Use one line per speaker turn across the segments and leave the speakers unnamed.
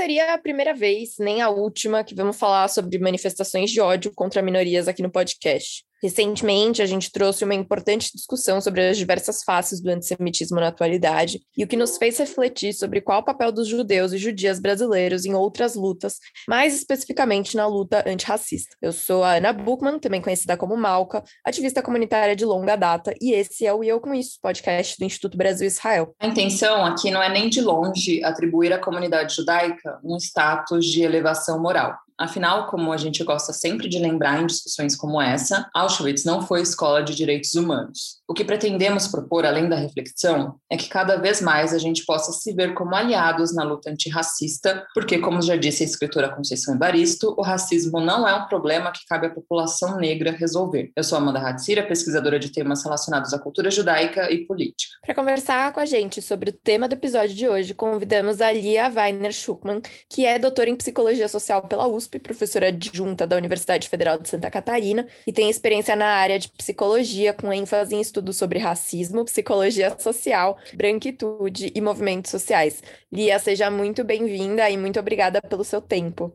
seria a primeira vez, nem a última, que vamos falar sobre manifestações de ódio contra minorias aqui no podcast. Recentemente, a gente trouxe uma importante discussão sobre as diversas faces do antissemitismo na atualidade e o que nos fez refletir sobre qual o papel dos judeus e judias brasileiros em outras lutas, mais especificamente na luta antirracista. Eu sou a Ana Buchmann, também conhecida como Malca, ativista comunitária de longa data, e esse é o Eu Com Isso, podcast do Instituto Brasil Israel.
A intenção aqui não é nem de longe atribuir à comunidade judaica um status de elevação moral. Afinal, como a gente gosta sempre de lembrar em discussões como essa, Auschwitz não foi escola de direitos humanos. O que pretendemos propor, além da reflexão, é que cada vez mais a gente possa se ver como aliados na luta antirracista, porque, como já disse a escritora Conceição Evaristo, o racismo não é um problema que cabe à população negra resolver. Eu sou Amanda Hatzira, pesquisadora de temas relacionados à cultura judaica e política.
Para conversar com a gente sobre o tema do episódio de hoje, convidamos a Lia Weiner Schuckmann, que é doutora em Psicologia Social pela USP, professora adjunta da Universidade Federal de Santa Catarina e tem experiência na área de psicologia, com ênfase em estudos sobre racismo, psicologia social, branquitude e movimentos sociais. Lia, seja muito bem-vinda e muito obrigada pelo seu tempo.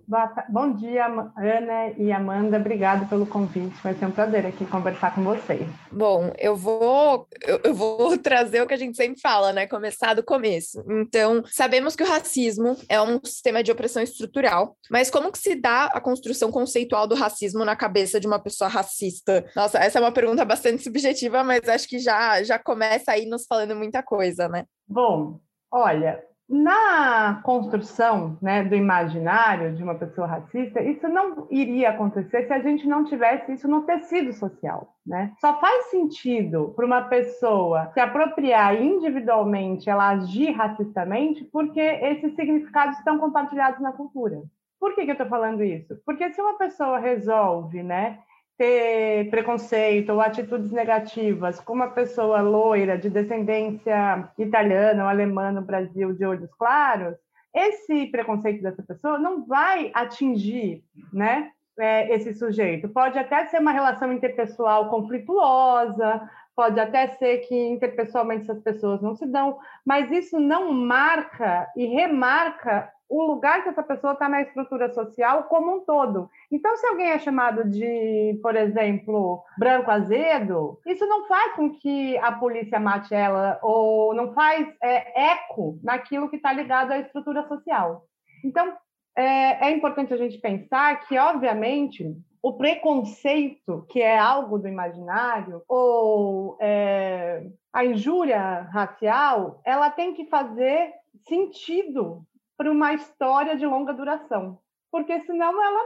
Bom dia, Ana e Amanda. Obrigada pelo convite. Vai ser um prazer aqui conversar com vocês.
Bom, eu vou eu vou trazer o que a gente sempre fala, né? Começar do começo. Então, sabemos que o racismo é um sistema de opressão estrutural, mas como que se dá a construção conceitual do racismo na cabeça de uma pessoa racista? Nossa, essa é uma pergunta bastante subjetiva, mas acho que já, já começa aí nos falando muita coisa, né?
Bom, olha, na construção né, do imaginário de uma pessoa racista, isso não iria acontecer se a gente não tivesse isso no tecido social. Né? Só faz sentido para uma pessoa se apropriar individualmente, ela agir racistamente, porque esses significados estão compartilhados na cultura. Por que, que eu estou falando isso? Porque se uma pessoa resolve né, ter preconceito ou atitudes negativas com uma pessoa loira de descendência italiana ou alemã no Brasil de olhos claros, esse preconceito dessa pessoa não vai atingir, né, é, esse sujeito. Pode até ser uma relação interpessoal conflituosa, pode até ser que interpessoalmente essas pessoas não se dão, mas isso não marca e remarca o lugar que essa pessoa está na estrutura social como um todo. Então, se alguém é chamado de, por exemplo, branco azedo, isso não faz com que a polícia mate ela ou não faz é, eco naquilo que está ligado à estrutura social. Então, é, é importante a gente pensar que, obviamente, o preconceito, que é algo do imaginário, ou é, a injúria racial, ela tem que fazer sentido para uma história de longa duração, porque senão ela,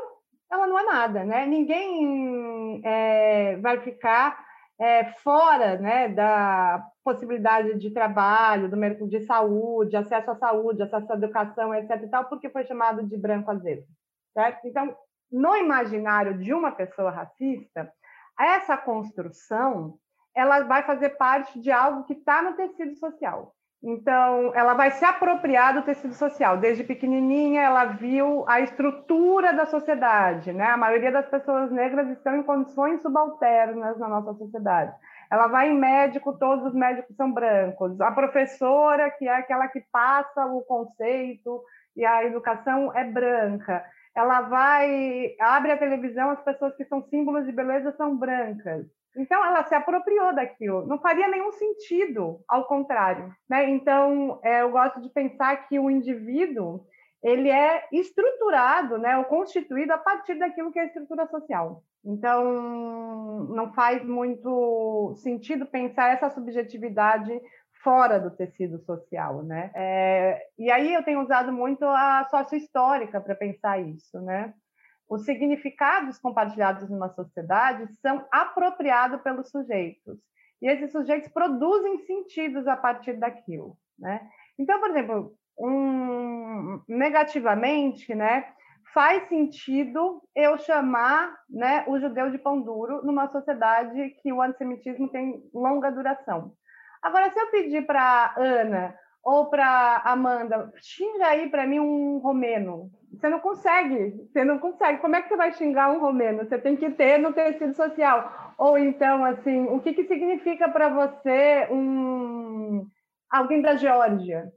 ela não é nada, né? Ninguém é, vai ficar é, fora né, da possibilidade de trabalho, do mercado de saúde, acesso à saúde, acesso à educação, etc. E tal, porque foi chamado de branco azedo. Certo? Então, no imaginário de uma pessoa racista, essa construção ela vai fazer parte de algo que está no tecido social. Então, ela vai se apropriar do tecido social. Desde pequenininha, ela viu a estrutura da sociedade. Né? A maioria das pessoas negras estão em condições subalternas na nossa sociedade. Ela vai em médico, todos os médicos são brancos. A professora, que é aquela que passa o conceito e a educação, é branca. Ela vai, abre a televisão, as pessoas que são símbolos de beleza são brancas. Então, ela se apropriou daquilo. Não faria nenhum sentido, ao contrário. Né? Então, é, eu gosto de pensar que o indivíduo ele é estruturado, né, ou constituído a partir daquilo que é estrutura social. Então, não faz muito sentido pensar essa subjetividade fora do tecido social, né? É, e aí eu tenho usado muito a sociohistórica para pensar isso, né? Os significados compartilhados numa sociedade são apropriados pelos sujeitos. E esses sujeitos produzem sentidos a partir daquilo. Né? Então, por exemplo, um, negativamente, né, faz sentido eu chamar né, o judeu de pão duro numa sociedade que o antissemitismo tem longa duração. Agora, se eu pedir para Ana ou para Amanda, xinga aí para mim um romeno. Você não consegue, você não consegue. Como é que você vai xingar um romeno? Você tem que ter no tecido social. Ou então, assim, o que, que significa para você um alguém da Geórgia?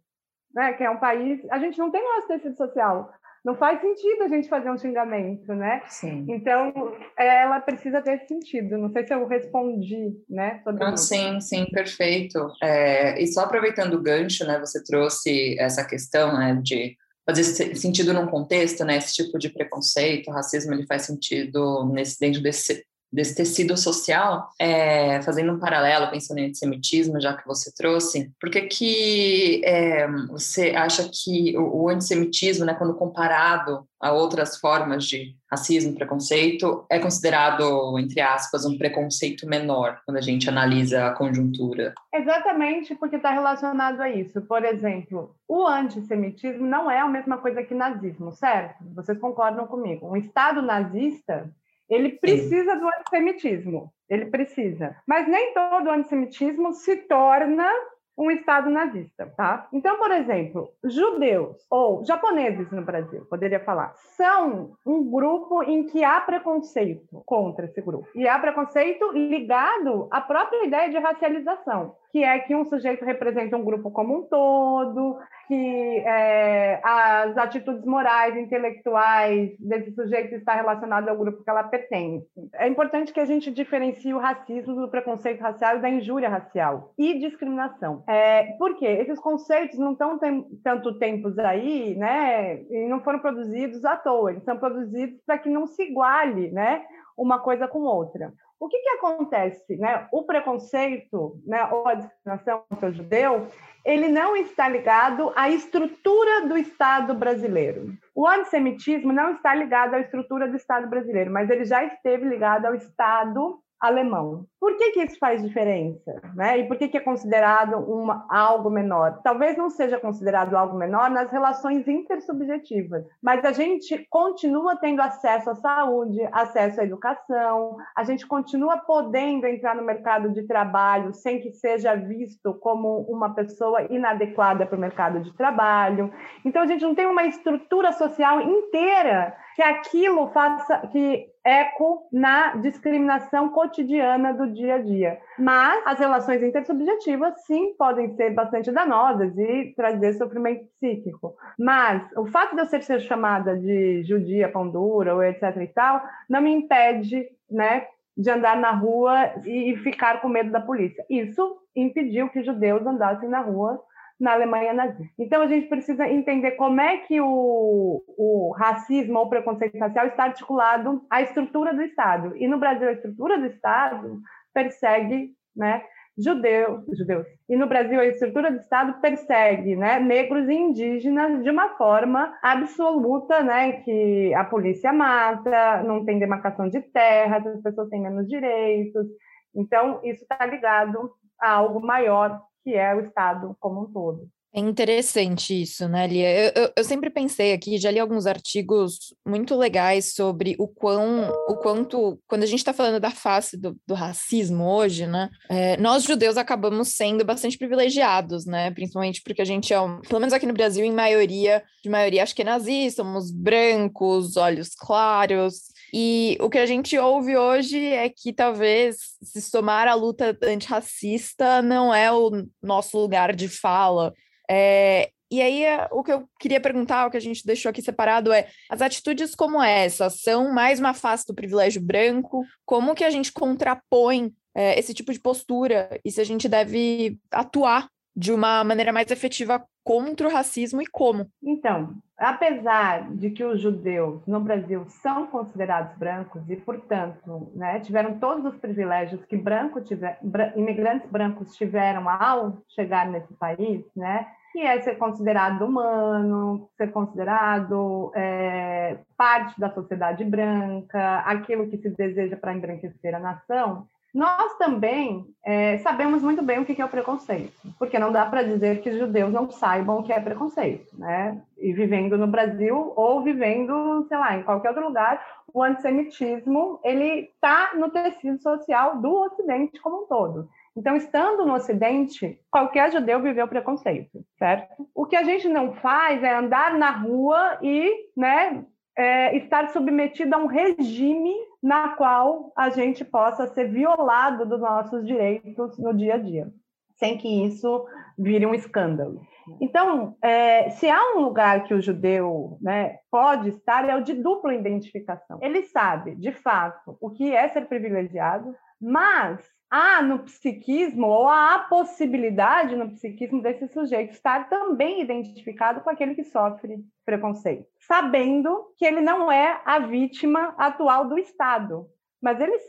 né, que é um país, a gente não tem nosso tecido social. Não faz sentido a gente fazer um xingamento, né?
Sim.
Então, ela precisa ter sentido. Não sei se eu respondi, né?
Sobre Não, sim, sim, perfeito. É, e só aproveitando o gancho, né? Você trouxe essa questão né, de fazer sentido num contexto, né? Esse tipo de preconceito, racismo, ele faz sentido nesse dentro desse desse tecido social, é, fazendo um paralelo, pensando em antissemitismo, já que você trouxe, por que que é, você acha que o, o, antissemitismo, né, quando comparado a outras formas de racismo, preconceito, é considerado, entre aspas, um preconceito menor, quando a gente analisa a conjuntura?
Exatamente, porque está relacionado a isso. Por exemplo, o antissemitismo não é a mesma coisa que nazismo, certo? Vocês concordam comigo? Um Estado nazista ele precisa Sim. do antissemitismo, ele precisa. Mas nem todo antissemitismo se torna um Estado nazista, tá? Então, por exemplo, judeus ou japoneses no Brasil, poderia falar, são um grupo em que há preconceito contra esse grupo. E há preconceito ligado à própria ideia de racialização que é que um sujeito representa um grupo como um todo, que é, as atitudes morais, intelectuais desse sujeito está relacionado ao grupo que ela pertence. É importante que a gente diferencie o racismo do preconceito racial e da injúria racial e discriminação. É, por quê? Esses conceitos não estão tem, tanto tempos aí, né? E não foram produzidos à toa. Eles são produzidos para que não se iguale, né? Uma coisa com outra. O que, que acontece? Né? O preconceito né, ou a discriminação contra o judeu, ele não está ligado à estrutura do Estado brasileiro. O antissemitismo não está ligado à estrutura do Estado brasileiro, mas ele já esteve ligado ao Estado alemão. Por que, que isso faz diferença? Né? E por que, que é considerado uma, algo menor? Talvez não seja considerado algo menor nas relações intersubjetivas, mas a gente continua tendo acesso à saúde, acesso à educação, a gente continua podendo entrar no mercado de trabalho sem que seja visto como uma pessoa inadequada para o mercado de trabalho. Então, a gente não tem uma estrutura social inteira que aquilo faça que eco na discriminação cotidiana do dia a dia. Mas as relações intersubjetivas, sim, podem ser bastante danosas e trazer sofrimento psíquico. Mas o fato de eu ser, ser chamada de judia pão dura ou etc e tal, não me impede, né, de andar na rua e ficar com medo da polícia. Isso impediu que judeus andassem na rua na Alemanha nazista. Então, a gente precisa entender como é que o, o racismo ou preconceito racial está articulado à estrutura do Estado. E no Brasil, a estrutura do Estado persegue né, judeus, judeus. E no Brasil, a estrutura do Estado persegue né, negros e indígenas de uma forma absoluta, né, que a polícia mata, não tem demarcação de terras, as pessoas têm menos direitos. Então, isso está ligado a algo maior que é o Estado como um todo.
É interessante isso, né, Lia? Eu, eu, eu, sempre pensei aqui, já li alguns artigos muito legais sobre o quão, o quanto, quando a gente está falando da face do, do racismo hoje, né, é, nós judeus acabamos sendo bastante privilegiados, né, principalmente porque a gente é, um, pelo menos aqui no Brasil, em maioria, de maioria acho que é nazista, somos brancos, olhos claros, e o que a gente ouve hoje é que talvez se somar a luta antirracista não é o nosso lugar de fala, é, e aí, o que eu queria perguntar, o que a gente deixou aqui separado é: as atitudes como essa são mais uma face do privilégio branco? Como que a gente contrapõe é, esse tipo de postura? E se a gente deve atuar de uma maneira mais efetiva contra o racismo e como?
Então, apesar de que os judeus no Brasil são considerados brancos e, portanto, né, tiveram todos os privilégios que branco tiver, imigrantes brancos tiveram ao chegar nesse país, né? que é ser considerado humano, ser considerado é, parte da sociedade branca, aquilo que se deseja para embranquecer a nação, nós também é, sabemos muito bem o que é o preconceito, porque não dá para dizer que os judeus não saibam o que é preconceito, né? E vivendo no Brasil ou vivendo, sei lá, em qualquer outro lugar, o antissemitismo ele está no tecido social do Ocidente como um todo. Então, estando no Ocidente, qualquer judeu viveu preconceito, certo? O que a gente não faz é andar na rua e, né, é, estar submetido a um regime na qual a gente possa ser violado dos nossos direitos no dia a dia, sem que isso vire um escândalo. Então, é, se há um lugar que o judeu né, pode estar, é o de dupla identificação. Ele sabe, de fato, o que é ser privilegiado, mas há no psiquismo, ou há a possibilidade no psiquismo desse sujeito estar também identificado com aquele que sofre preconceito, sabendo que ele não é a vítima atual do Estado. Mas eles,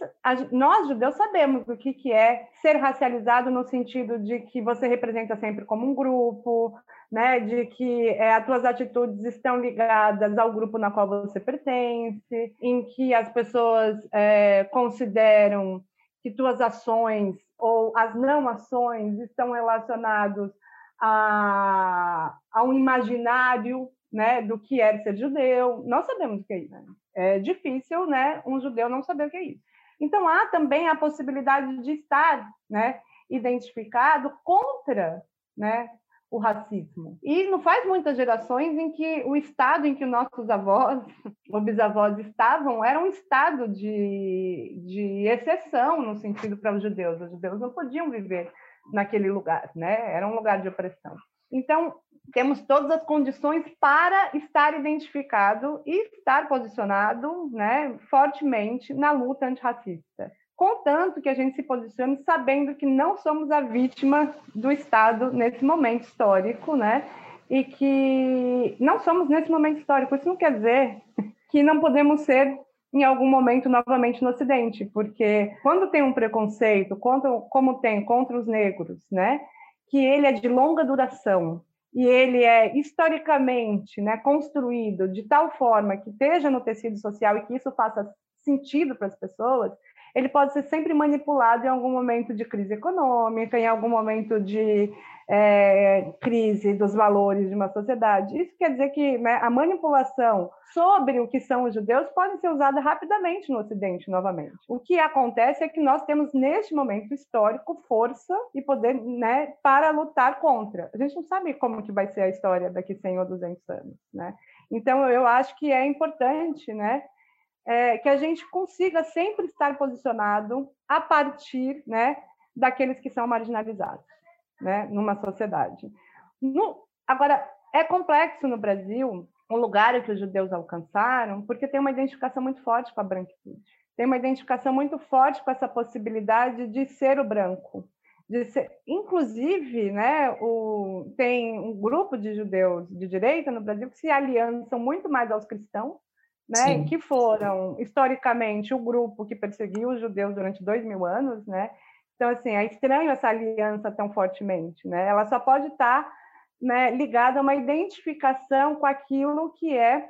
nós judeus sabemos o que, que é ser racializado no sentido de que você representa sempre como um grupo, né, de que é, as tuas atitudes estão ligadas ao grupo na qual você pertence, em que as pessoas é, consideram que tuas ações ou as não ações estão relacionados a, a um imaginário né, do que é ser judeu. Nós sabemos o que é isso. Né? É difícil né, um judeu não saber o que é isso. Então, há também a possibilidade de estar né, identificado contra né, o racismo. E não faz muitas gerações em que o estado em que nossos avós bisavós estavam era um estado de, de exceção no sentido para os judeus. Os judeus não podiam viver naquele lugar, né? Era um lugar de opressão. Então, temos todas as condições para estar identificado e estar posicionado né, fortemente na luta antirracista contanto que a gente se posicione sabendo que não somos a vítima do Estado nesse momento histórico, né? E que não somos nesse momento histórico. Isso não quer dizer que não podemos ser em algum momento novamente no Ocidente, porque quando tem um preconceito, como tem contra os negros, né? Que ele é de longa duração e ele é historicamente, né, construído de tal forma que esteja no tecido social e que isso faça sentido para as pessoas, ele pode ser sempre manipulado em algum momento de crise econômica, em algum momento de é, crise dos valores de uma sociedade. Isso quer dizer que né, a manipulação sobre o que são os judeus pode ser usada rapidamente no Ocidente, novamente. O que acontece é que nós temos, neste momento histórico, força e poder né, para lutar contra. A gente não sabe como que vai ser a história daqui 100 ou 200 anos. Né? Então, eu acho que é importante né, é, que a gente consiga sempre estar posicionado a partir né, daqueles que são marginalizados né, numa sociedade. No, agora, é complexo no Brasil o lugar que os judeus alcançaram, porque tem uma identificação muito forte com a branquitude. Tem uma identificação muito forte com essa possibilidade de ser o branco. De ser, inclusive, né, o, tem um grupo de judeus de direita no Brasil que se aliançam muito mais aos cristãos né, que foram historicamente o grupo que perseguiu os judeus durante dois mil anos, né? Então assim é estranho essa aliança tão fortemente, né? Ela só pode estar né, ligada a uma identificação com aquilo que é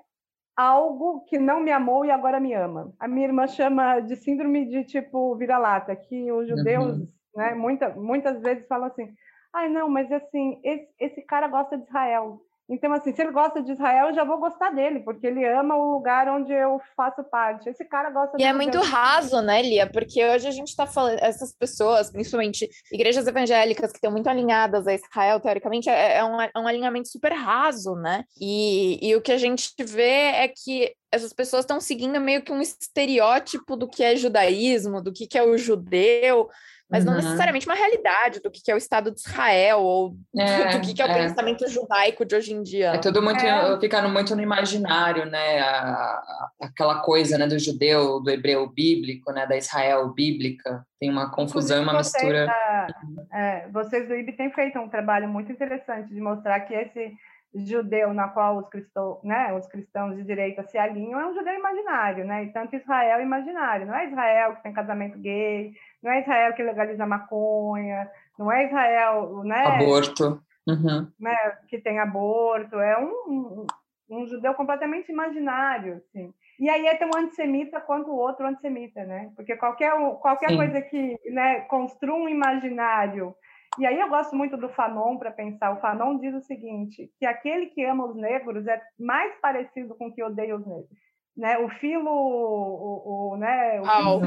algo que não me amou e agora me ama. A minha irmã chama de síndrome de tipo vira-lata, que os judeus, uhum. né, muita, muitas vezes falam assim: ai, não, mas assim, esse, esse cara gosta de Israel. Então, assim, se ele gosta de Israel, eu já vou gostar dele, porque ele ama o lugar onde eu faço parte. Esse cara gosta
E é muito raso, né, Lia? Porque hoje a gente está falando, essas pessoas, principalmente igrejas evangélicas que estão muito alinhadas a Israel, teoricamente, é, é, um, é um alinhamento super raso, né? E, e o que a gente vê é que essas pessoas estão seguindo meio que um estereótipo do que é judaísmo, do que, que é o judeu, mas uhum. não necessariamente uma realidade do que é o Estado de Israel ou é, do que é o é. pensamento judaico de hoje em dia.
É tudo muito é. ficando muito no imaginário, né? A, aquela coisa, né, do judeu, do hebreu bíblico, né, da Israel bíblica. Tem uma confusão, uma mistura. Da,
é, vocês do IB têm feito um trabalho muito interessante de mostrar que esse judeu na qual os cristãos, né, os cristãos de direita se alinham é um judeu imaginário, né? E tanto Israel imaginário. Não é Israel que tem casamento gay, não é Israel que legaliza maconha, não é Israel, né?
Aborto. Uhum.
Né, que tem aborto. É um, um, um judeu completamente imaginário, assim. E aí é tão antissemita quanto o outro antissemita, né? Porque qualquer, qualquer coisa que né, construa um imaginário e aí eu gosto muito do Fanon para pensar. O Fanon diz o seguinte, que aquele que ama os negros é mais parecido com o que odeia os negros. Né, o filo, o, o né, o
ah,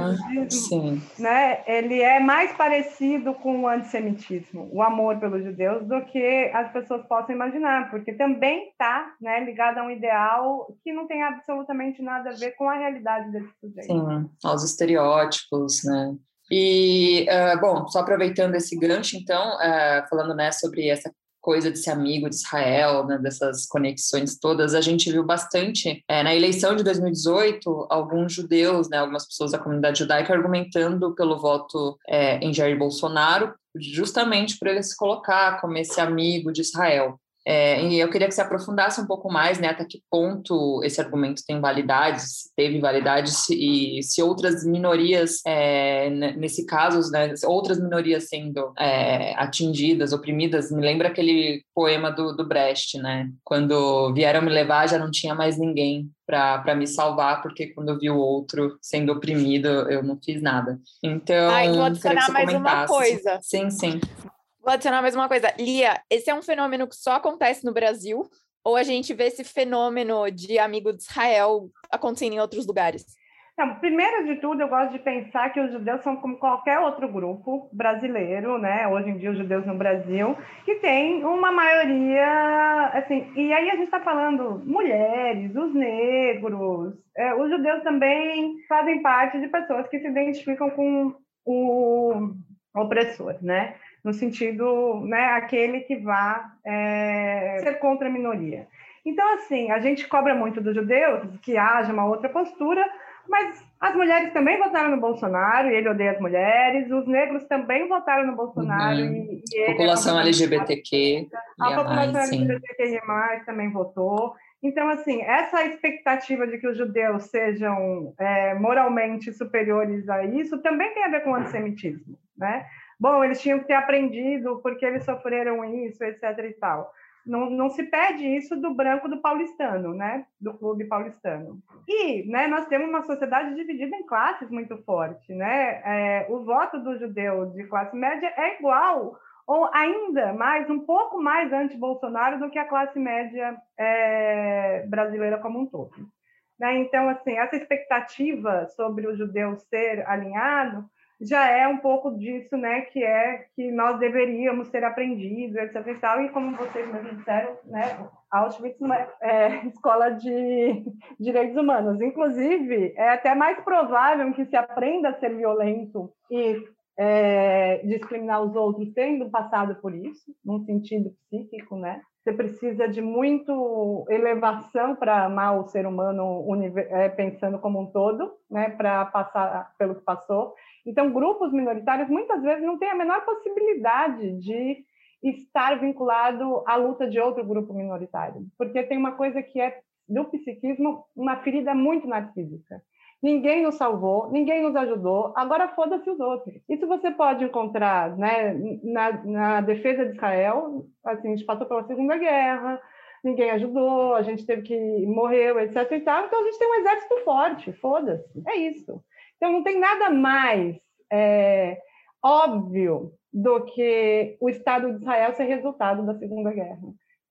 né, ele é mais parecido com o antissemitismo, o amor pelos judeus, do que as pessoas possam imaginar, porque também está né, ligado a um ideal que não tem absolutamente nada a ver com a realidade desse sujeito.
Sim, aos estereótipos, né? E, uh, bom, só aproveitando esse gancho, então, uh, falando né, sobre essa coisa de ser amigo de Israel, né, dessas conexões todas, a gente viu bastante é, na eleição de 2018 alguns judeus, né, algumas pessoas da comunidade judaica argumentando pelo voto é, em Jair Bolsonaro, justamente por ele se colocar como esse amigo de Israel. É, e eu queria que você aprofundasse um pouco mais, né, até que ponto esse argumento tem validade, se teve validade, se, e se outras minorias, é, nesse caso, né, outras minorias sendo é, atingidas, oprimidas, me lembra aquele poema do, do Brecht, né, quando vieram me levar já não tinha mais ninguém para me salvar, porque quando eu vi o outro sendo oprimido, eu não fiz nada. Então,
Ai, vou adicionar mais uma coisa.
Sim, sim.
Vou adicionar mais uma coisa. Lia, esse é um fenômeno que só acontece no Brasil? Ou a gente vê esse fenômeno de amigo de Israel acontecendo em outros lugares?
Não, primeiro de tudo, eu gosto de pensar que os judeus são como qualquer outro grupo brasileiro, né? Hoje em dia, os judeus no Brasil, que tem uma maioria, assim, e aí a gente está falando mulheres, os negros, é, os judeus também fazem parte de pessoas que se identificam com o opressor, né? No sentido, né, aquele que vá é, ser contra a minoria. Então, assim, a gente cobra muito dos judeus que haja uma outra postura, mas as mulheres também votaram no Bolsonaro e ele odeia as mulheres, os negros também votaram no Bolsonaro uhum. e, e ele...
População LGBTQ.
A população LGBTQIA+, também votou. Então, assim, essa expectativa de que os judeus sejam é, moralmente superiores a isso também tem a ver com o antissemitismo, né? Bom, eles tinham que ter aprendido porque eles sofreram isso, etc. e tal. Não, não se pede isso do branco do paulistano, né? Do clube paulistano. E né, nós temos uma sociedade dividida em classes muito forte, né? É, o voto do judeu de classe média é igual ou ainda mais, um pouco mais anti-Bolsonaro do que a classe média é, brasileira como um todo. Né? Então, assim, essa expectativa sobre o judeu ser alinhado já é um pouco disso, né, que é que nós deveríamos ter aprendido, etc. E, tal, e como vocês mesmos disseram, né, Auschwitz é, é escola de direitos humanos. Inclusive, é até mais provável que se aprenda a ser violento e é, discriminar os outros tendo passado por isso, num sentido psíquico, né? Você precisa de muito elevação para amar o ser humano é, pensando como um todo, né? Para passar pelo que passou. Então, grupos minoritários muitas vezes não têm a menor possibilidade de estar vinculado à luta de outro grupo minoritário, porque tem uma coisa que é do psiquismo uma ferida muito narcísica. Ninguém nos salvou, ninguém nos ajudou, agora foda-se os outros. Isso você pode encontrar né, na, na defesa de Israel, assim, a gente passou pela Segunda Guerra, ninguém ajudou, a gente teve que morrer, etc. E tal. Então a gente tem um exército forte, foda-se, é isso. Então, não tem nada mais é, óbvio do que o Estado de Israel ser resultado da Segunda Guerra.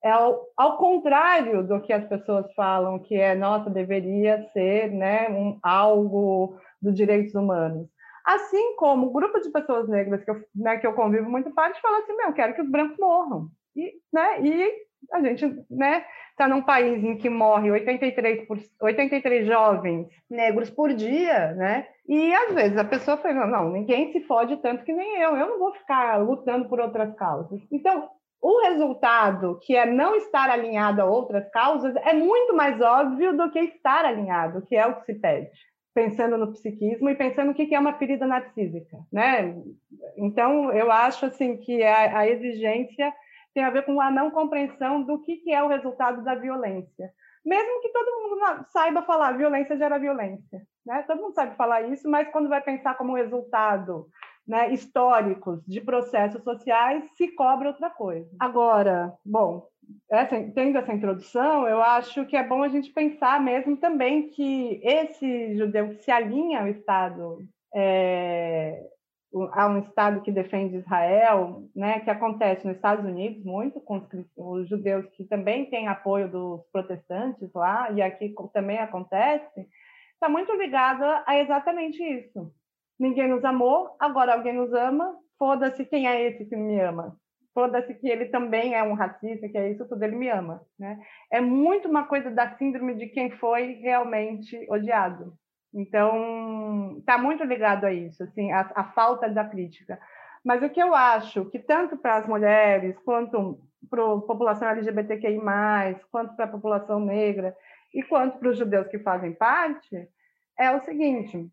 É ao, ao, contrário do que as pessoas falam, que é, nossa, deveria ser né, um, algo dos direitos humanos. Assim como o grupo de pessoas negras que eu, né, que eu convivo muito parte fala assim, meu, eu quero que os brancos morram. E, né, e a gente né, está num país em que morre 83, por, 83 jovens negros por dia, né? E às vezes a pessoa fala, não, ninguém se fode tanto que nem eu, eu não vou ficar lutando por outras causas. Então, o resultado, que é não estar alinhado a outras causas, é muito mais óbvio do que estar alinhado, que é o que se pede pensando no psiquismo e pensando o que é uma ferida narcísica, né? Então, eu acho assim que a, a exigência tem a ver com a não compreensão do que, é o resultado da violência. Mesmo que todo mundo saiba falar violência gera violência, né? Todo mundo sabe falar isso, mas quando vai pensar como resultado né, históricos de processos sociais, se cobra outra coisa. Agora, bom, essa, tendo essa introdução, eu acho que é bom a gente pensar mesmo também que esse judeu que se alinha ao Estado é, há um Estado que defende Israel, né, que acontece nos Estados Unidos muito, com os, os, judeus que também têm apoio dos protestantes lá, e aqui também acontece, está muito ligada a exatamente isso. Ninguém nos amou, agora alguém nos ama, foda-se quem é esse que me ama. Foda-se que ele também é um racista, que é isso tudo, ele me ama. Né? É muito uma coisa da síndrome de quem foi realmente odiado. Então, está muito ligado a isso, assim, a, a falta da crítica. Mas o que eu acho que tanto para as mulheres, quanto para a população LGBTQI+, quanto para a população negra e quanto para os judeus que fazem parte, é o seguinte,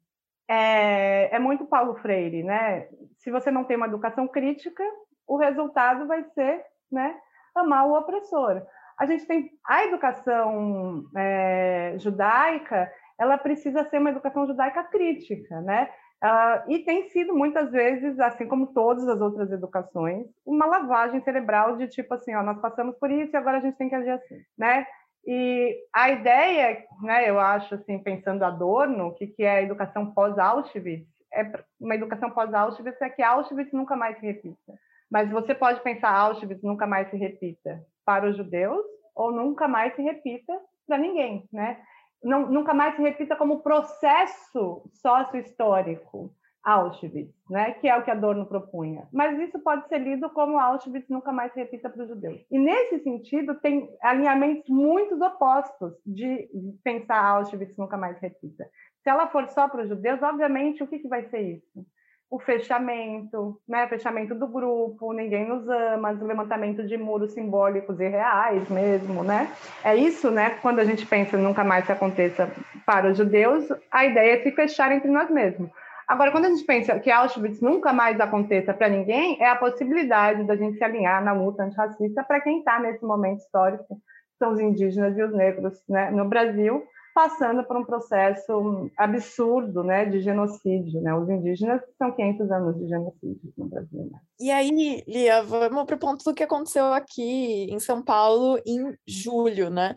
é, é muito Paulo Freire, né? Se você não tem uma educação crítica, o resultado vai ser, né, amar o opressor. A gente tem a educação é, judaica, ela precisa ser uma educação judaica crítica, né? Uh, e tem sido muitas vezes, assim como todas as outras educações, uma lavagem cerebral de tipo assim, ó, nós passamos por isso e agora a gente tem que agir assim, né? E a ideia, né, eu acho assim, pensando Adorno, o que, que é a educação pós-Auschwitz, é uma educação pós-Auschwitz é que Auschwitz nunca mais se repita. Mas você pode pensar Auschwitz nunca mais se repita para os judeus ou nunca mais se repita para ninguém, né? Não, nunca mais se repita como processo sócio-histórico Auschwitz, né? Que é o que Adorno propunha. Mas isso pode ser lido como Auschwitz nunca mais se repita para os judeus. E nesse sentido tem alinhamentos muito opostos de pensar Auschwitz nunca mais se repita. Se ela for só para os judeus, obviamente o que, que vai ser isso? o fechamento, né, fechamento do grupo, ninguém nos ama, o levantamento de muros simbólicos e reais mesmo, né? É isso, né? Quando a gente pensa nunca mais que aconteça para os judeus, a ideia é se fechar entre nós mesmos. Agora, quando a gente pensa que Auschwitz nunca mais aconteça para ninguém, é a possibilidade da gente se alinhar na luta antirracista para quem está nesse momento histórico, são os indígenas e os negros né, no Brasil, passando por um processo absurdo né, de genocídio. Né? Os indígenas são 500 anos de genocídio no Brasil. Né?
E aí, Lia, vamos para o ponto do que aconteceu aqui em São Paulo em julho. Né?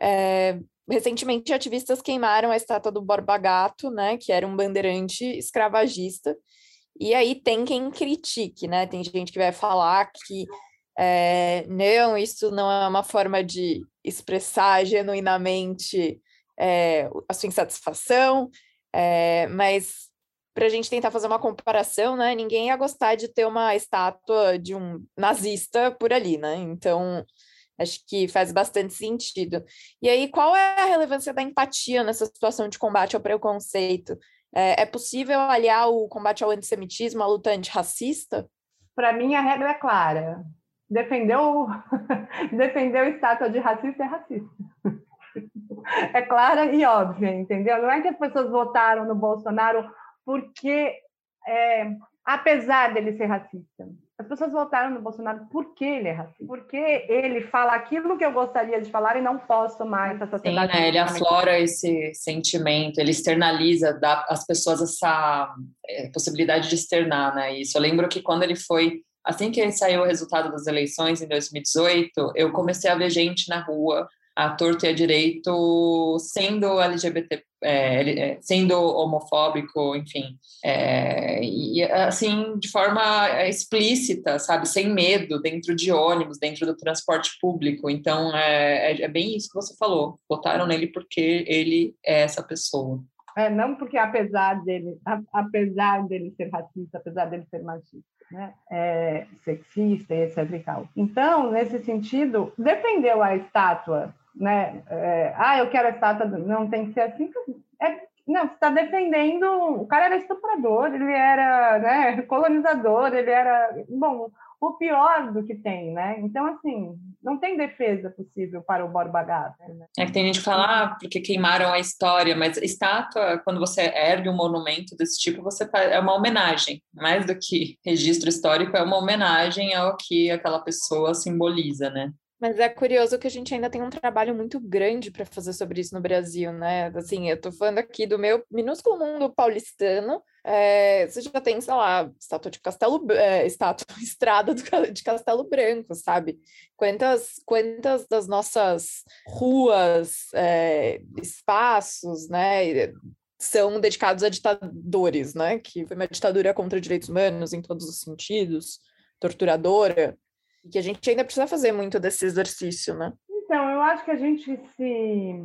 É, recentemente, ativistas queimaram a estátua do Borba Gato, né, que era um bandeirante escravagista. E aí tem quem critique, né? Tem gente que vai falar que é, não, isso não é uma forma de expressar genuinamente é, a sua insatisfação, é, mas para a gente tentar fazer uma comparação, né, ninguém ia gostar de ter uma estátua de um nazista por ali, né? Então, acho que faz bastante sentido. E aí, qual é a relevância da empatia nessa situação de combate ao preconceito? É, é possível aliar o combate ao antissemitismo à luta antirracista?
Para mim, a regra é clara. Defendeu, defendeu estátua de racista é racista é clara e óbvia, entendeu? Não é que as pessoas votaram no Bolsonaro porque, é, apesar dele ser racista, as pessoas votaram no Bolsonaro porque ele é racista, porque ele fala aquilo que eu gostaria de falar e não posso mais essa sociedade.
Sim, né? ele aflora esse sentimento, ele externaliza, dá às pessoas essa é, possibilidade de externar, né? Isso. Eu lembro que quando ele foi assim que saiu o resultado das eleições em 2018, eu comecei a ver gente na rua a torto e a direito sendo LGBT, é, é, sendo homofóbico, enfim, é, e assim de forma explícita, sabe, sem medo, dentro de ônibus, dentro do transporte público. Então é, é, é bem isso que você falou. Votaram nele porque ele é essa pessoa.
É, não porque apesar dele, apesar dele ser racista, apesar dele ser machista, né, é, sexista e etc. Então, nesse sentido, defendeu a estátua né? É, ah, eu quero a estátua, não tem que ser assim. É, não, você está defendendo. O cara era estuprador, ele era né, colonizador, ele era. Bom, o pior do que tem, né? Então, assim, não tem defesa possível para o Borba. Né?
É que tem gente que fala, ah, porque queimaram a história, mas estátua, quando você ergue um monumento desse tipo, você tá, é uma homenagem, mais do que registro histórico, é uma homenagem ao que aquela pessoa simboliza, né?
Mas é curioso que a gente ainda tem um trabalho muito grande para fazer sobre isso no Brasil, né? Assim, eu estou falando aqui do meu minúsculo mundo paulistano. É, você já tem, sei lá, estátua de Castelo, é, estátua, estrada de Castelo Branco, sabe? Quantas, quantas das nossas ruas, é, espaços, né? São dedicados a ditadores, né? Que foi uma ditadura contra direitos humanos em todos os sentidos, torturadora que a gente ainda precisa fazer muito desse exercício, né?
Então, eu acho que a gente se,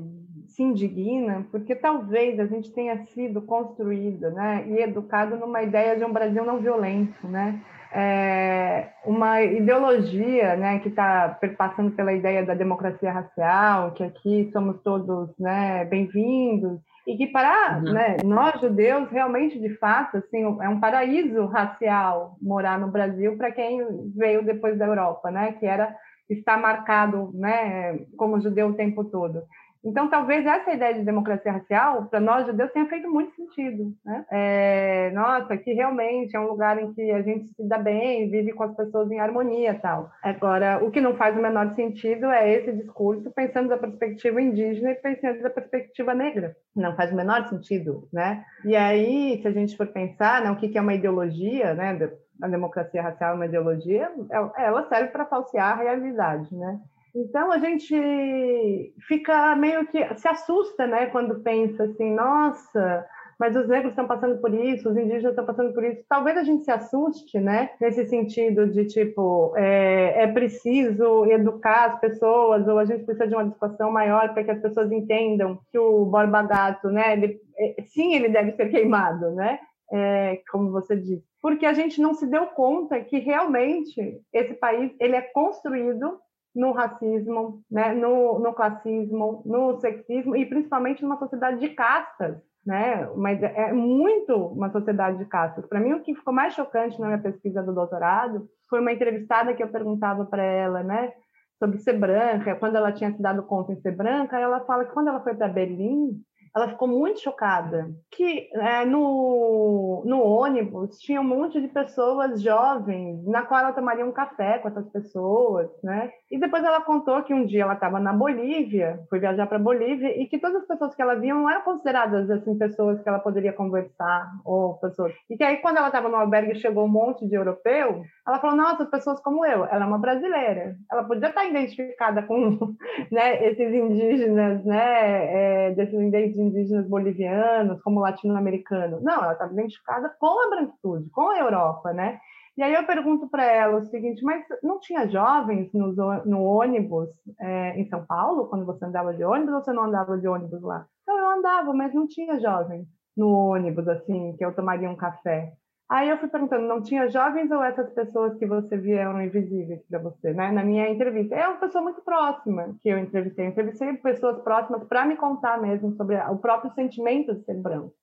se indigna porque talvez a gente tenha sido construído né, e educado numa ideia de um Brasil não violento, né? É, uma ideologia né, que está passando pela ideia da democracia racial, que aqui somos todos né, bem-vindos, e que para uhum. né, nós judeus realmente de fato assim é um paraíso racial morar no Brasil para quem veio depois da Europa né que era estar marcado né como judeu o tempo todo então, talvez essa ideia de democracia racial, para nós judeus, tenha feito muito sentido. Né? É, nossa, que realmente é um lugar em que a gente se dá bem, vive com as pessoas em harmonia tal. Agora, o que não faz o menor sentido é esse discurso pensando da perspectiva indígena e pensando da perspectiva negra. Não faz o menor sentido, né? E aí, se a gente for pensar, né, o que é uma ideologia, né? A democracia racial é uma ideologia, ela serve para falsear a realidade, né? Então a gente fica meio que se assusta, né, quando pensa assim, nossa, mas os negros estão passando por isso, os indígenas estão passando por isso. Talvez a gente se assuste, né, nesse sentido de tipo é, é preciso educar as pessoas ou a gente precisa de uma discussão maior para que as pessoas entendam que o Borba Gato, né, ele, é, sim, ele deve ser queimado, né, é, como você disse, porque a gente não se deu conta que realmente esse país ele é construído no racismo, né, no, no classismo, no sexismo e principalmente numa sociedade de castas, né? Mas é muito uma sociedade de castas. Para mim, o que ficou mais chocante na minha pesquisa do doutorado foi uma entrevistada que eu perguntava para ela, né, sobre ser branca, quando ela tinha se dado conta em ser branca, ela fala que quando ela foi para Berlim, ela ficou muito chocada que é, no, no ônibus tinha um monte de pessoas jovens na qual ela tomaria um café com essas pessoas, né? E depois ela contou que um dia ela estava na Bolívia, foi viajar para Bolívia e que todas as pessoas que ela via não eram consideradas assim pessoas que ela poderia conversar ou pessoas. E que aí quando ela estava no albergue chegou um monte de europeu, ela falou: "Nossa, pessoas como eu, ela é uma brasileira. Ela podia estar identificada com, né, esses indígenas, né, é, desses indígenas indígenas bolivianos, como latino-americanos. Não, ela estava identificada com a branquitude, com a Europa, né? E aí eu pergunto para ela o seguinte, mas não tinha jovens no, no ônibus é, em São Paulo, quando você andava de ônibus, ou você não andava de ônibus lá? Não, eu andava, mas não tinha jovens no ônibus, assim, que eu tomaria um café. Aí eu fui perguntando, não tinha jovens ou essas pessoas que você via eram invisíveis para você, né? Na minha entrevista. É uma pessoa muito próxima que eu entrevistei. Eu entrevistei pessoas próximas para me contar mesmo sobre o próprio sentimento de ser branco.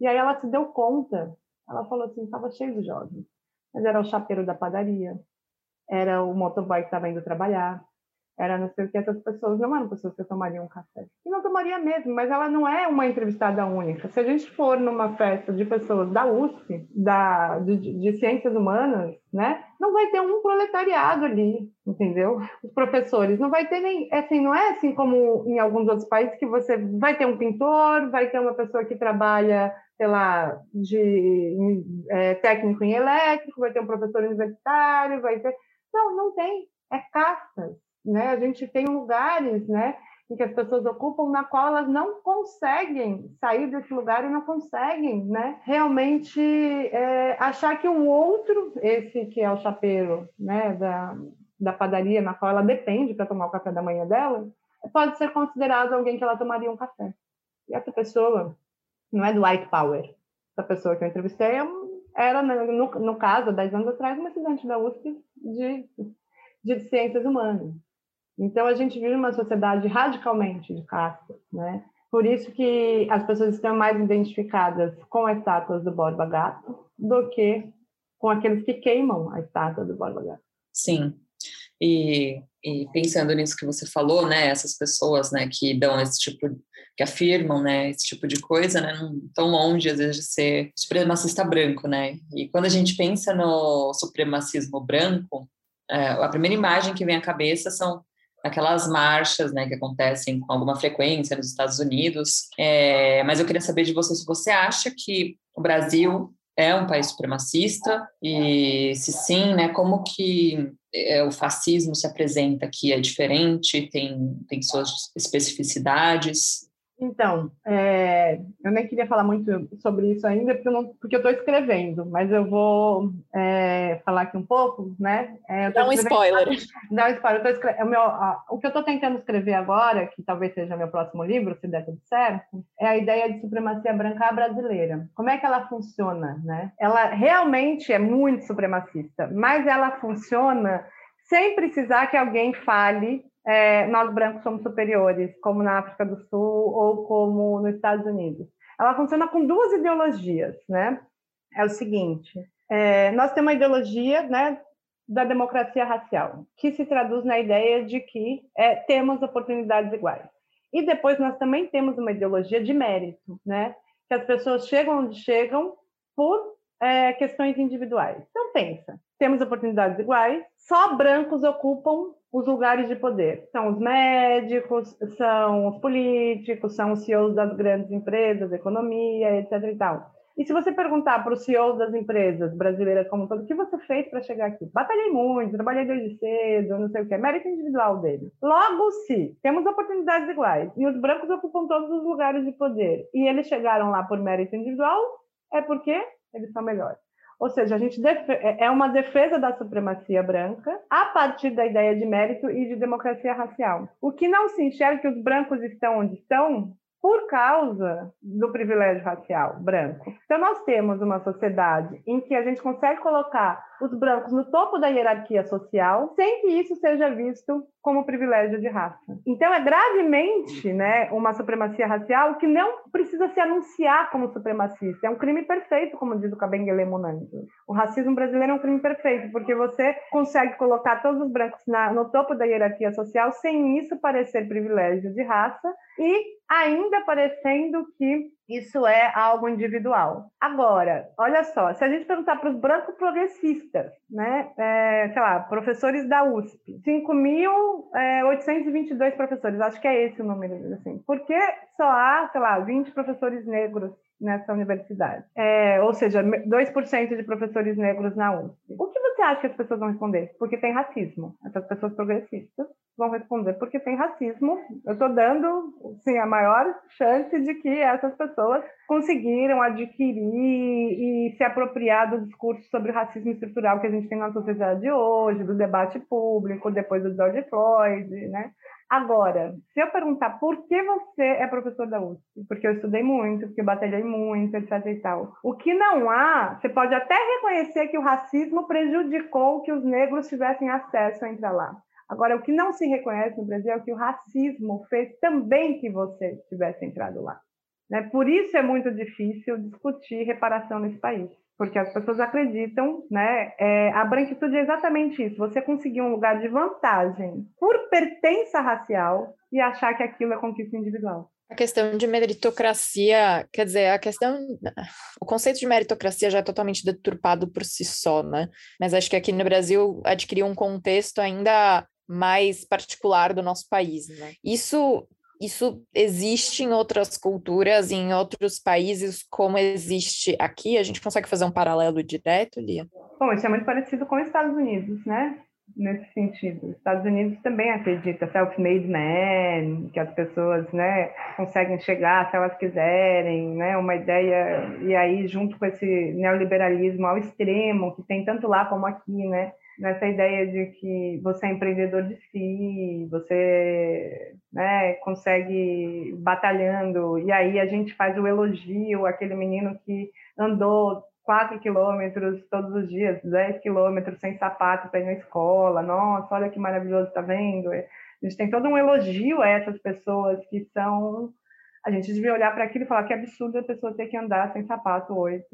E aí ela se deu conta, ela falou assim, estava cheio de jovens. Mas era o chapeiro da padaria, era o motoboy que estava indo trabalhar, era não sei o que, essas pessoas não eram pessoas que tomariam um café. E não tomaria mesmo, mas ela não é uma entrevistada única. Se a gente for numa festa de pessoas da USP, da, de, de ciências humanas, né, não vai ter um proletariado ali, entendeu? Os professores, não vai ter nem, assim, não é assim como em alguns outros países que você vai ter um pintor, vai ter uma pessoa que trabalha sei lá, de é, técnico em elétrico, vai ter um professor universitário, vai ter. Não, não tem. É castas né? A gente tem lugares, né, em que as pessoas ocupam na qual elas não conseguem sair desse lugar e não conseguem, né, realmente é, achar que o outro, esse que é o chapeiro, né, da, da padaria na qual ela depende para tomar o café da manhã dela, pode ser considerado alguém que ela tomaria um café. E essa pessoa não é do white power. Essa pessoa que eu entrevistei era, no, no caso, 10 anos atrás, uma estudante da USP de, de ciências humanas. Então, a gente vive uma sociedade radicalmente de castas, né? Por isso que as pessoas estão mais identificadas com as estátuas do Borba Gato do que com aqueles que queimam a estátua do Borba Gato.
Sim. E, e, pensando nisso que você falou, né, essas pessoas, né, que dão esse tipo, que afirmam, né, esse tipo de coisa, né, não tão longe às vezes de ser supremacista branco, né. E quando a gente pensa no supremacismo branco, é, a primeira imagem que vem à cabeça são aquelas marchas né, que acontecem com alguma frequência nos Estados Unidos. É, mas eu queria saber de você se você acha que o Brasil é um país supremacista e se sim, né, como que é, o fascismo se apresenta aqui? É diferente? Tem, tem suas especificidades?
Então, é, eu nem queria falar muito sobre isso ainda, porque eu porque estou escrevendo, mas eu vou é, falar aqui um pouco, né?
É, Dá um spoiler.
Dá um spoiler. Escre... o, meu, a, o que eu estou tentando escrever agora, que talvez seja meu próximo livro, se der tudo certo, é a ideia de supremacia branca brasileira. Como é que ela funciona, né? Ela realmente é muito supremacista, mas ela funciona sem precisar que alguém fale é, nós brancos somos superiores, como na África do Sul ou como nos Estados Unidos. Ela funciona com duas ideologias, né? É o seguinte: é, nós temos uma ideologia, né, da democracia racial, que se traduz na ideia de que é, temos oportunidades iguais. E depois nós também temos uma ideologia de mérito, né? Que as pessoas chegam onde chegam por é, questões individuais. Então pensa, temos oportunidades iguais, só brancos ocupam os lugares de poder. São os médicos, são os políticos, são os CEOs das grandes empresas, economia, etc. E, tal. e se você perguntar para os CEOs das empresas brasileiras como todo, o que você fez para chegar aqui? Batalhei muito, trabalhei desde cedo, não sei o que, mérito individual deles. Logo, se temos oportunidades iguais e os brancos ocupam todos os lugares de poder e eles chegaram lá por mérito individual, é porque eles são melhores. Ou seja, a gente é, é uma defesa da supremacia branca a partir da ideia de mérito e de democracia racial. O que não se enxerga que os brancos estão onde estão por causa do privilégio racial branco. Então, nós temos uma sociedade em que a gente consegue colocar os brancos no topo da hierarquia social, sem que isso seja visto como privilégio de raça. Então, é gravemente né, uma supremacia racial que não precisa se anunciar como supremacista. É um crime perfeito, como diz o Kabengele Monange. O racismo brasileiro é um crime perfeito, porque você consegue colocar todos os brancos na, no topo da hierarquia social sem isso parecer privilégio de raça e ainda parecendo que isso é algo individual. Agora, olha só, se a gente perguntar para os brancos progressistas, né, é, sei lá, professores da USP, 5.822 é, professores, acho que é esse o número, assim, por que só há, sei lá, 20 professores negros nessa universidade. É, ou seja, 2% de professores negros na USP. O que você acha que as pessoas vão responder? Porque tem racismo. Essas pessoas progressistas vão responder porque tem racismo. Eu estou dando sim, a maior chance de que essas pessoas conseguiram adquirir e se apropriar do discurso sobre o racismo estrutural que a gente tem na sociedade hoje, do debate público, depois do George Floyd, né? Agora, se eu perguntar por que você é professor da USP, porque eu estudei muito, porque eu batalhei muito, etc e tal. O que não há, você pode até reconhecer que o racismo prejudicou que os negros tivessem acesso a entrar lá. Agora, o que não se reconhece no Brasil é que o racismo fez também que você tivesse entrado lá. Né? Por isso é muito difícil discutir reparação nesse país porque as pessoas acreditam, né? É, a branquitude é exatamente isso: você conseguir um lugar de vantagem por pertença racial e achar que aquilo é conquista individual.
A questão de meritocracia, quer dizer, a questão. O conceito de meritocracia já é totalmente deturpado por si só, né? Mas acho que aqui no Brasil adquiriu um contexto ainda mais particular do nosso país, né? Isso isso existe em outras culturas, em outros países, como existe aqui? A gente consegue fazer um paralelo direto, Lia?
Bom, isso é muito parecido com os Estados Unidos, né? Nesse sentido. Os Estados Unidos também acredita self-made man, que as pessoas né, conseguem chegar se elas quiserem, né? Uma ideia, e aí junto com esse neoliberalismo ao extremo, que tem tanto lá como aqui, né? Nessa ideia de que você é empreendedor de si, você né, consegue batalhando, e aí a gente faz o elogio, aquele menino que andou 4 quilômetros todos os dias, 10 quilômetros sem sapato para ir na escola, nossa, olha que maravilhoso, tá vendo? A gente tem todo um elogio a essas pessoas que são a gente devia olhar para aquilo e falar que é absurdo a pessoa ter que andar sem sapato hoje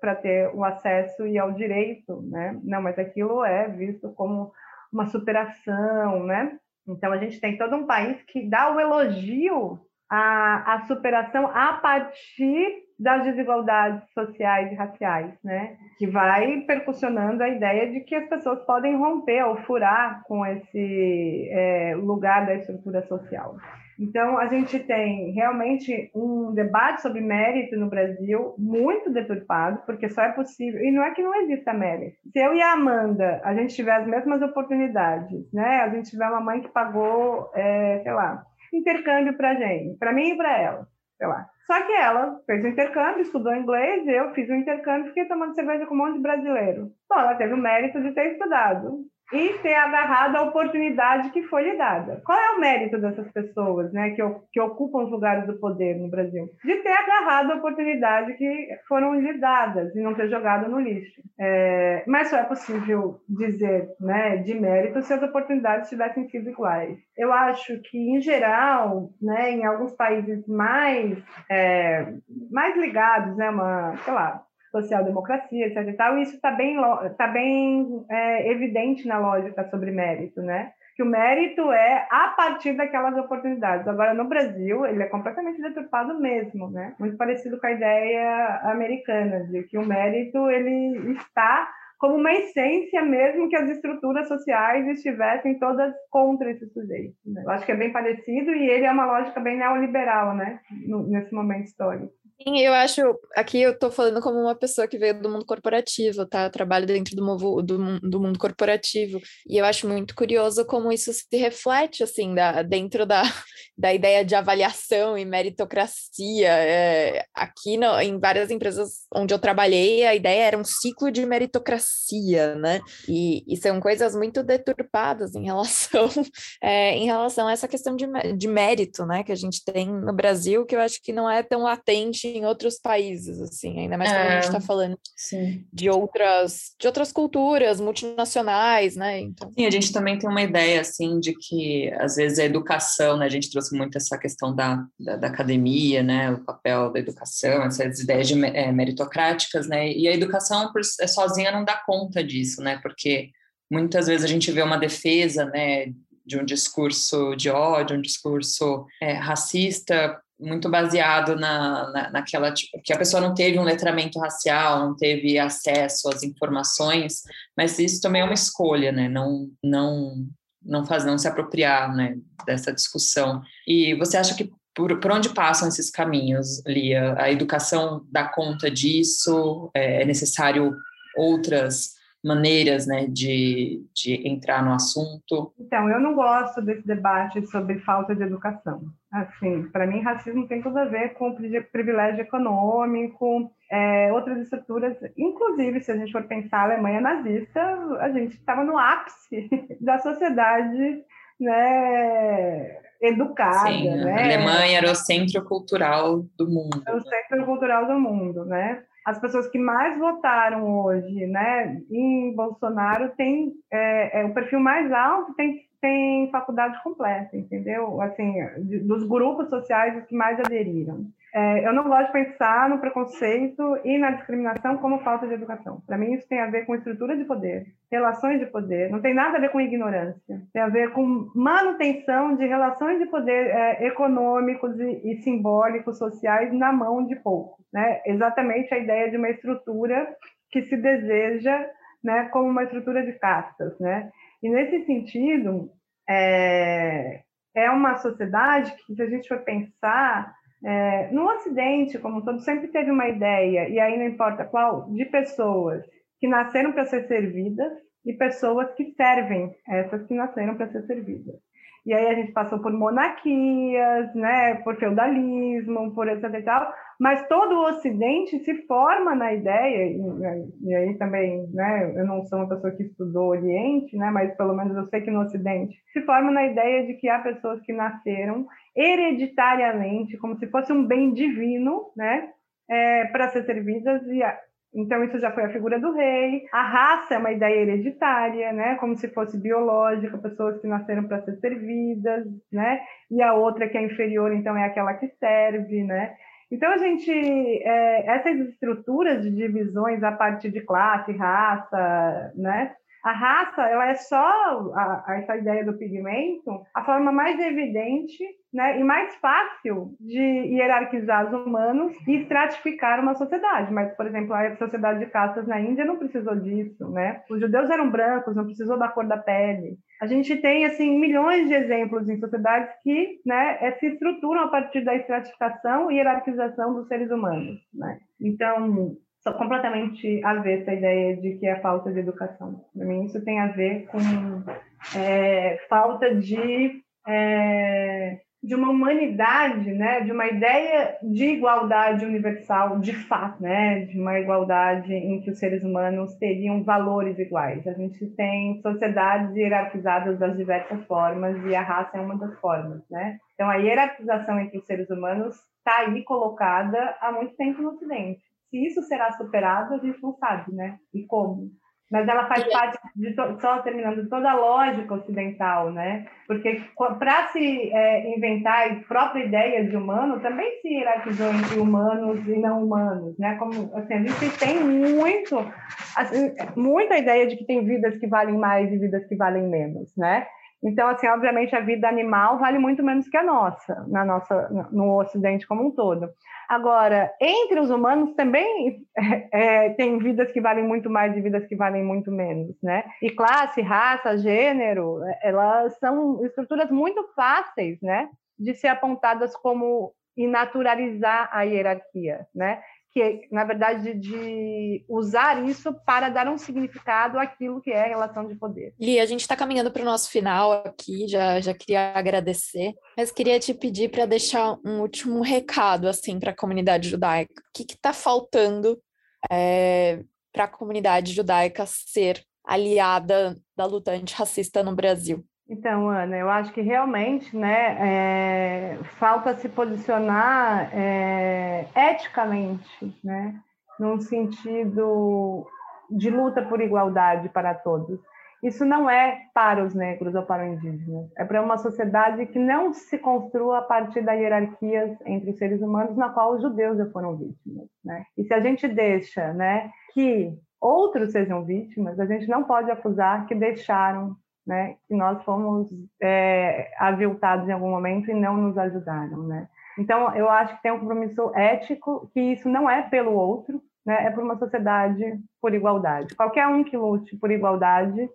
para ter o acesso e ao direito, né? Não, mas aquilo é visto como uma superação, né? Então a gente tem todo um país que dá o elogio à, à superação a partir das desigualdades sociais e raciais, né? Que vai percussionando a ideia de que as pessoas podem romper ou furar com esse é, lugar da estrutura social. Então, a gente tem realmente um debate sobre mérito no Brasil muito deturpado, porque só é possível. E não é que não exista mérito. Se eu e a Amanda, a gente tiver as mesmas oportunidades, né? A gente tiver uma mãe que pagou, é, sei lá, intercâmbio para gente, para mim e para ela, sei lá. Só que ela fez o intercâmbio, estudou inglês, eu fiz o intercâmbio, fiquei tomando cerveja com um monte de brasileiro. Bom, ela teve o mérito de ter estudado e ter agarrado a oportunidade que foi lhe dada. Qual é o mérito dessas pessoas, né, que, que ocupam os lugares do poder no Brasil? De ter agarrado a oportunidade que foram lhe dadas e não ter jogado no lixo. É, mas só é possível dizer, né, de mérito se as oportunidades tivessem sido iguais. Eu acho que, em geral, né, em alguns países mais é, mais ligados, né, uma, sei lá, social-democracia, etc. E, tal, e isso está bem, tá bem é, evidente na lógica sobre mérito, né? Que o mérito é a partir daquelas oportunidades. Agora, no Brasil, ele é completamente deturpado mesmo, né? Muito parecido com a ideia americana de que o mérito ele está como uma essência mesmo que as estruturas sociais estivessem todas contra esse sujeito. Né? Eu acho que é bem parecido e ele é uma lógica bem neoliberal, né? nesse momento histórico.
Sim, eu acho. Aqui eu estou falando como uma pessoa que veio do mundo corporativo, tá? Eu trabalho dentro do, movo, do, do, mundo corporativo. E eu acho muito curioso como isso se reflete, assim, da, dentro da, da ideia de avaliação e meritocracia. É, aqui no, em várias empresas onde eu trabalhei, a ideia era um ciclo de meritocracia, né? E, e são coisas muito deturpadas em relação, é, em relação a essa questão de, de mérito, né? Que a gente tem no Brasil, que eu acho que não é tão latente em outros países, assim, ainda mais quando é, a gente está é, falando sim. de outras, de outras culturas multinacionais, né?
Então... Sim, a gente também tem uma ideia, assim, de que às vezes a educação, né? A gente trouxe muito essa questão da, da, da academia, né? O papel da educação, essas ideias de, é, meritocráticas, né? E a educação por, é, sozinha não dá conta disso, né? Porque muitas vezes a gente vê uma defesa, né? de um discurso de ódio, um discurso é, racista muito baseado na, na, naquela tipo, que a pessoa não teve um letramento racial, não teve acesso às informações, mas isso também é uma escolha, né? Não não não faz não se apropriar, né, dessa discussão. E você acha que por, por onde passam esses caminhos, Lia? A educação dá conta disso? É, é necessário outras maneiras né, de, de entrar no assunto?
Então, eu não gosto desse debate sobre falta de educação. Assim, para mim, racismo tem tudo a ver com privilégio econômico, é, outras estruturas. Inclusive, se a gente for pensar a Alemanha nazista, a gente estava no ápice da sociedade né, educada. Sim, né?
a Alemanha era o centro cultural do mundo.
Era o centro cultural do mundo, né? As pessoas que mais votaram hoje né, em Bolsonaro têm é, é, o perfil mais alto, tem, tem faculdade completa, entendeu? Assim, de, dos grupos sociais que mais aderiram. É, eu não gosto de pensar no preconceito e na discriminação como falta de educação. Para mim, isso tem a ver com estrutura de poder, relações de poder, não tem nada a ver com ignorância. Tem a ver com manutenção de relações de poder é, econômicos e, e, simbólicos, sociais, na mão de pouco. Né? Exatamente a ideia de uma estrutura que se deseja né, como uma estrutura de castas. Né? E, nesse sentido, é, é uma sociedade que, se a gente for pensar é, no Ocidente, como todo, sempre teve uma ideia, e aí não importa qual, de pessoas que nasceram para ser servidas e pessoas que servem essas que nasceram para ser servidas. E aí a gente passou por monarquias, né, por feudalismo, por etc e tal, mas todo o Ocidente se forma na ideia, e, e, aí também, né, eu não sou uma pessoa que estudou Oriente, né, mas pelo menos eu sei que no Ocidente se forma na ideia de que há pessoas que nasceram hereditariamente, como se fosse um bem divino, né, é, para ser servidas, e então, isso já foi a figura do rei. A raça é uma ideia hereditária, né? Como se fosse biológica, pessoas que nasceram para ser servidas, né? E a outra que é inferior, então, é aquela que serve, né? Então, a gente, é, essas estruturas de divisões a partir de classe, raça, né? A raça, ela é só a, a essa ideia do pigmento, a forma mais evidente né, e mais fácil de hierarquizar os humanos e estratificar uma sociedade. Mas, por exemplo, a sociedade de castas na Índia não precisou disso, né? Os judeus eram brancos, não precisou da cor da pele. A gente tem assim milhões de exemplos em sociedades que, né, é, se estruturam a partir da estratificação e hierarquização dos seres humanos, né? Então, sou completamente avessa a ideia de que é falta de educação. Para mim, isso tem a ver com é, falta de é, de uma humanidade, né, de uma ideia de igualdade universal, de fato, né, de uma igualdade em que os seres humanos teriam valores iguais. A gente tem sociedades hierarquizadas das diversas formas e a raça é uma das formas, né? Então a hierarquização entre os seres humanos está aí colocada há muito tempo no Ocidente. Se isso será superado, a gente não sabe, né? E como? mas ela faz parte de só terminando toda a lógica ocidental, né? Porque para se é, inventar a própria ideia de humano também se hierarquizou entre humanos e não humanos, né? Como assim, a gente tem muito assim, muita ideia de que tem vidas que valem mais e vidas que valem menos, né? Então, assim, obviamente a vida animal vale muito menos que a nossa, na nossa, no Ocidente como um todo. Agora, entre os humanos também é, é, tem vidas que valem muito mais e vidas que valem muito menos, né? E classe, raça, gênero, elas são estruturas muito fáceis, né? De ser apontadas como e naturalizar a hierarquia, né? Que na verdade de usar isso para dar um significado àquilo que é a relação de poder.
Li, a gente está caminhando para o nosso final aqui, já, já queria agradecer, mas queria te pedir para deixar um último recado assim para a comunidade judaica. O que está faltando é, para a comunidade judaica ser aliada da luta antirracista no Brasil?
Então, Ana, eu acho que realmente né, é, falta se posicionar é, eticamente, né, num sentido de luta por igualdade para todos. Isso não é para os negros ou para os indígenas, é para uma sociedade que não se construa a partir das hierarquias entre os seres humanos, na qual os judeus já foram vítimas. Né? E se a gente deixa né, que outros sejam vítimas, a gente não pode acusar que deixaram né, que nós fomos é, aviltados em algum momento e não nos ajudaram, né? Então, eu acho que tem um compromisso ético que isso não é pelo outro, né, é por uma sociedade por igualdade. Qualquer um que lute por igualdade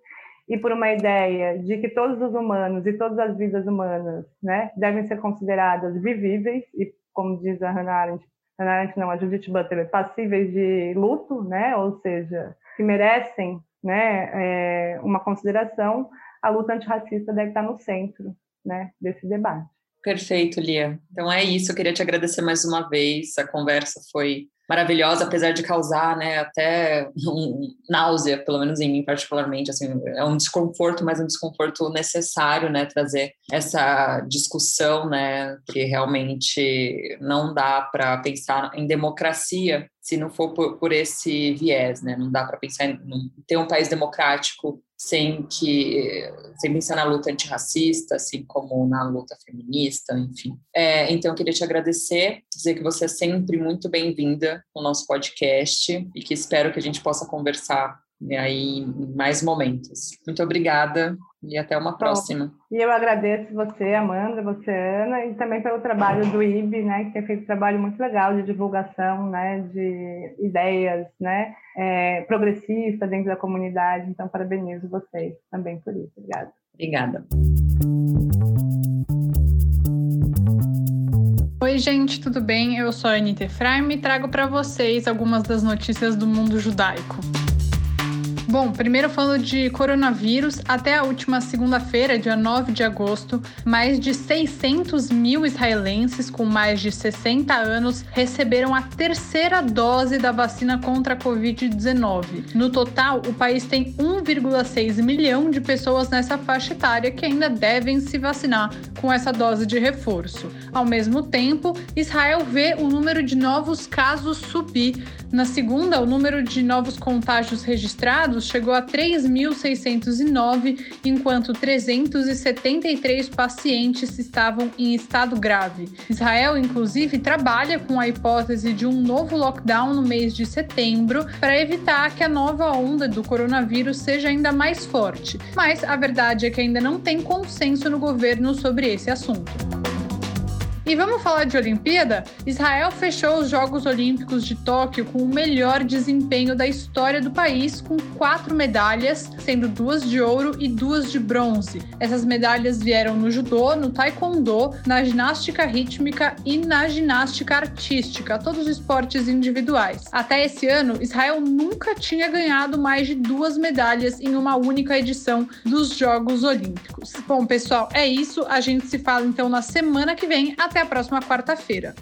e por uma ideia de que todos os humanos e todas as vidas humanas, né, devem ser consideradas vivíveis e, como diz a Hannah Arendt, Hannah Arendt não, a Judith Butler, passíveis de luto, né, ou seja, que merecem né, é, uma consideração, a luta antirracista deve estar no centro né, desse debate.
Perfeito, Lia. Então é isso, eu queria te agradecer mais uma vez. A conversa foi maravilhosa, apesar de causar, né, até um, náusea, pelo menos em mim particularmente, assim, é um desconforto, mas um desconforto necessário, né, trazer essa discussão, né, que realmente não dá para pensar em democracia se não for por, por esse viés, né, não dá para pensar em ter um país democrático sem que sem pensar na luta antirracista, assim como na luta feminista, enfim. É, então, eu queria te agradecer, dizer que você é sempre muito bem-vinda no nosso podcast e que espero que a gente possa conversar né, aí em mais momentos. Muito obrigada e até uma próxima.
E eu agradeço você, Amanda, você, Ana, e também pelo trabalho do IB, né, que tem feito um trabalho muito legal de divulgação, né, de ideias, né, é, progressista dentro da comunidade. Então, parabenizo vocês também por isso. Obrigada.
Obrigada.
Oi, gente, tudo bem? Eu sou a Anitta Efraim e trago para vocês algumas das notícias do mundo judaico. Bom, primeiro falando de coronavírus, até a última segunda-feira, dia 9 de agosto, mais de 600 mil israelenses com mais de 60 anos receberam a terceira dose da vacina contra a Covid-19. No total, o país tem 1,6 milhão de pessoas nessa faixa etária que ainda devem se vacinar com essa dose de reforço. Ao mesmo tempo, Israel vê o número de novos casos subir. Na segunda, o número de novos contágios registrados chegou a 3.609, enquanto 373 pacientes estavam em estado grave. Israel, inclusive, trabalha com a hipótese de um novo lockdown no mês de setembro para evitar que a nova onda do coronavírus seja ainda mais forte. Mas a verdade é que ainda não tem consenso no governo sobre esse assunto. E vamos falar de Olimpíada? Israel fechou os Jogos Olímpicos de Tóquio com o melhor desempenho da história do país, com quatro medalhas, sendo duas de ouro e duas de bronze. Essas medalhas vieram no judô, no taekwondo, na ginástica rítmica e na ginástica artística, todos os esportes individuais. Até esse ano, Israel nunca tinha ganhado mais de duas medalhas em uma única edição dos Jogos Olímpicos. Bom, pessoal, é isso. A gente se fala então na semana que vem. Até a próxima quarta-feira.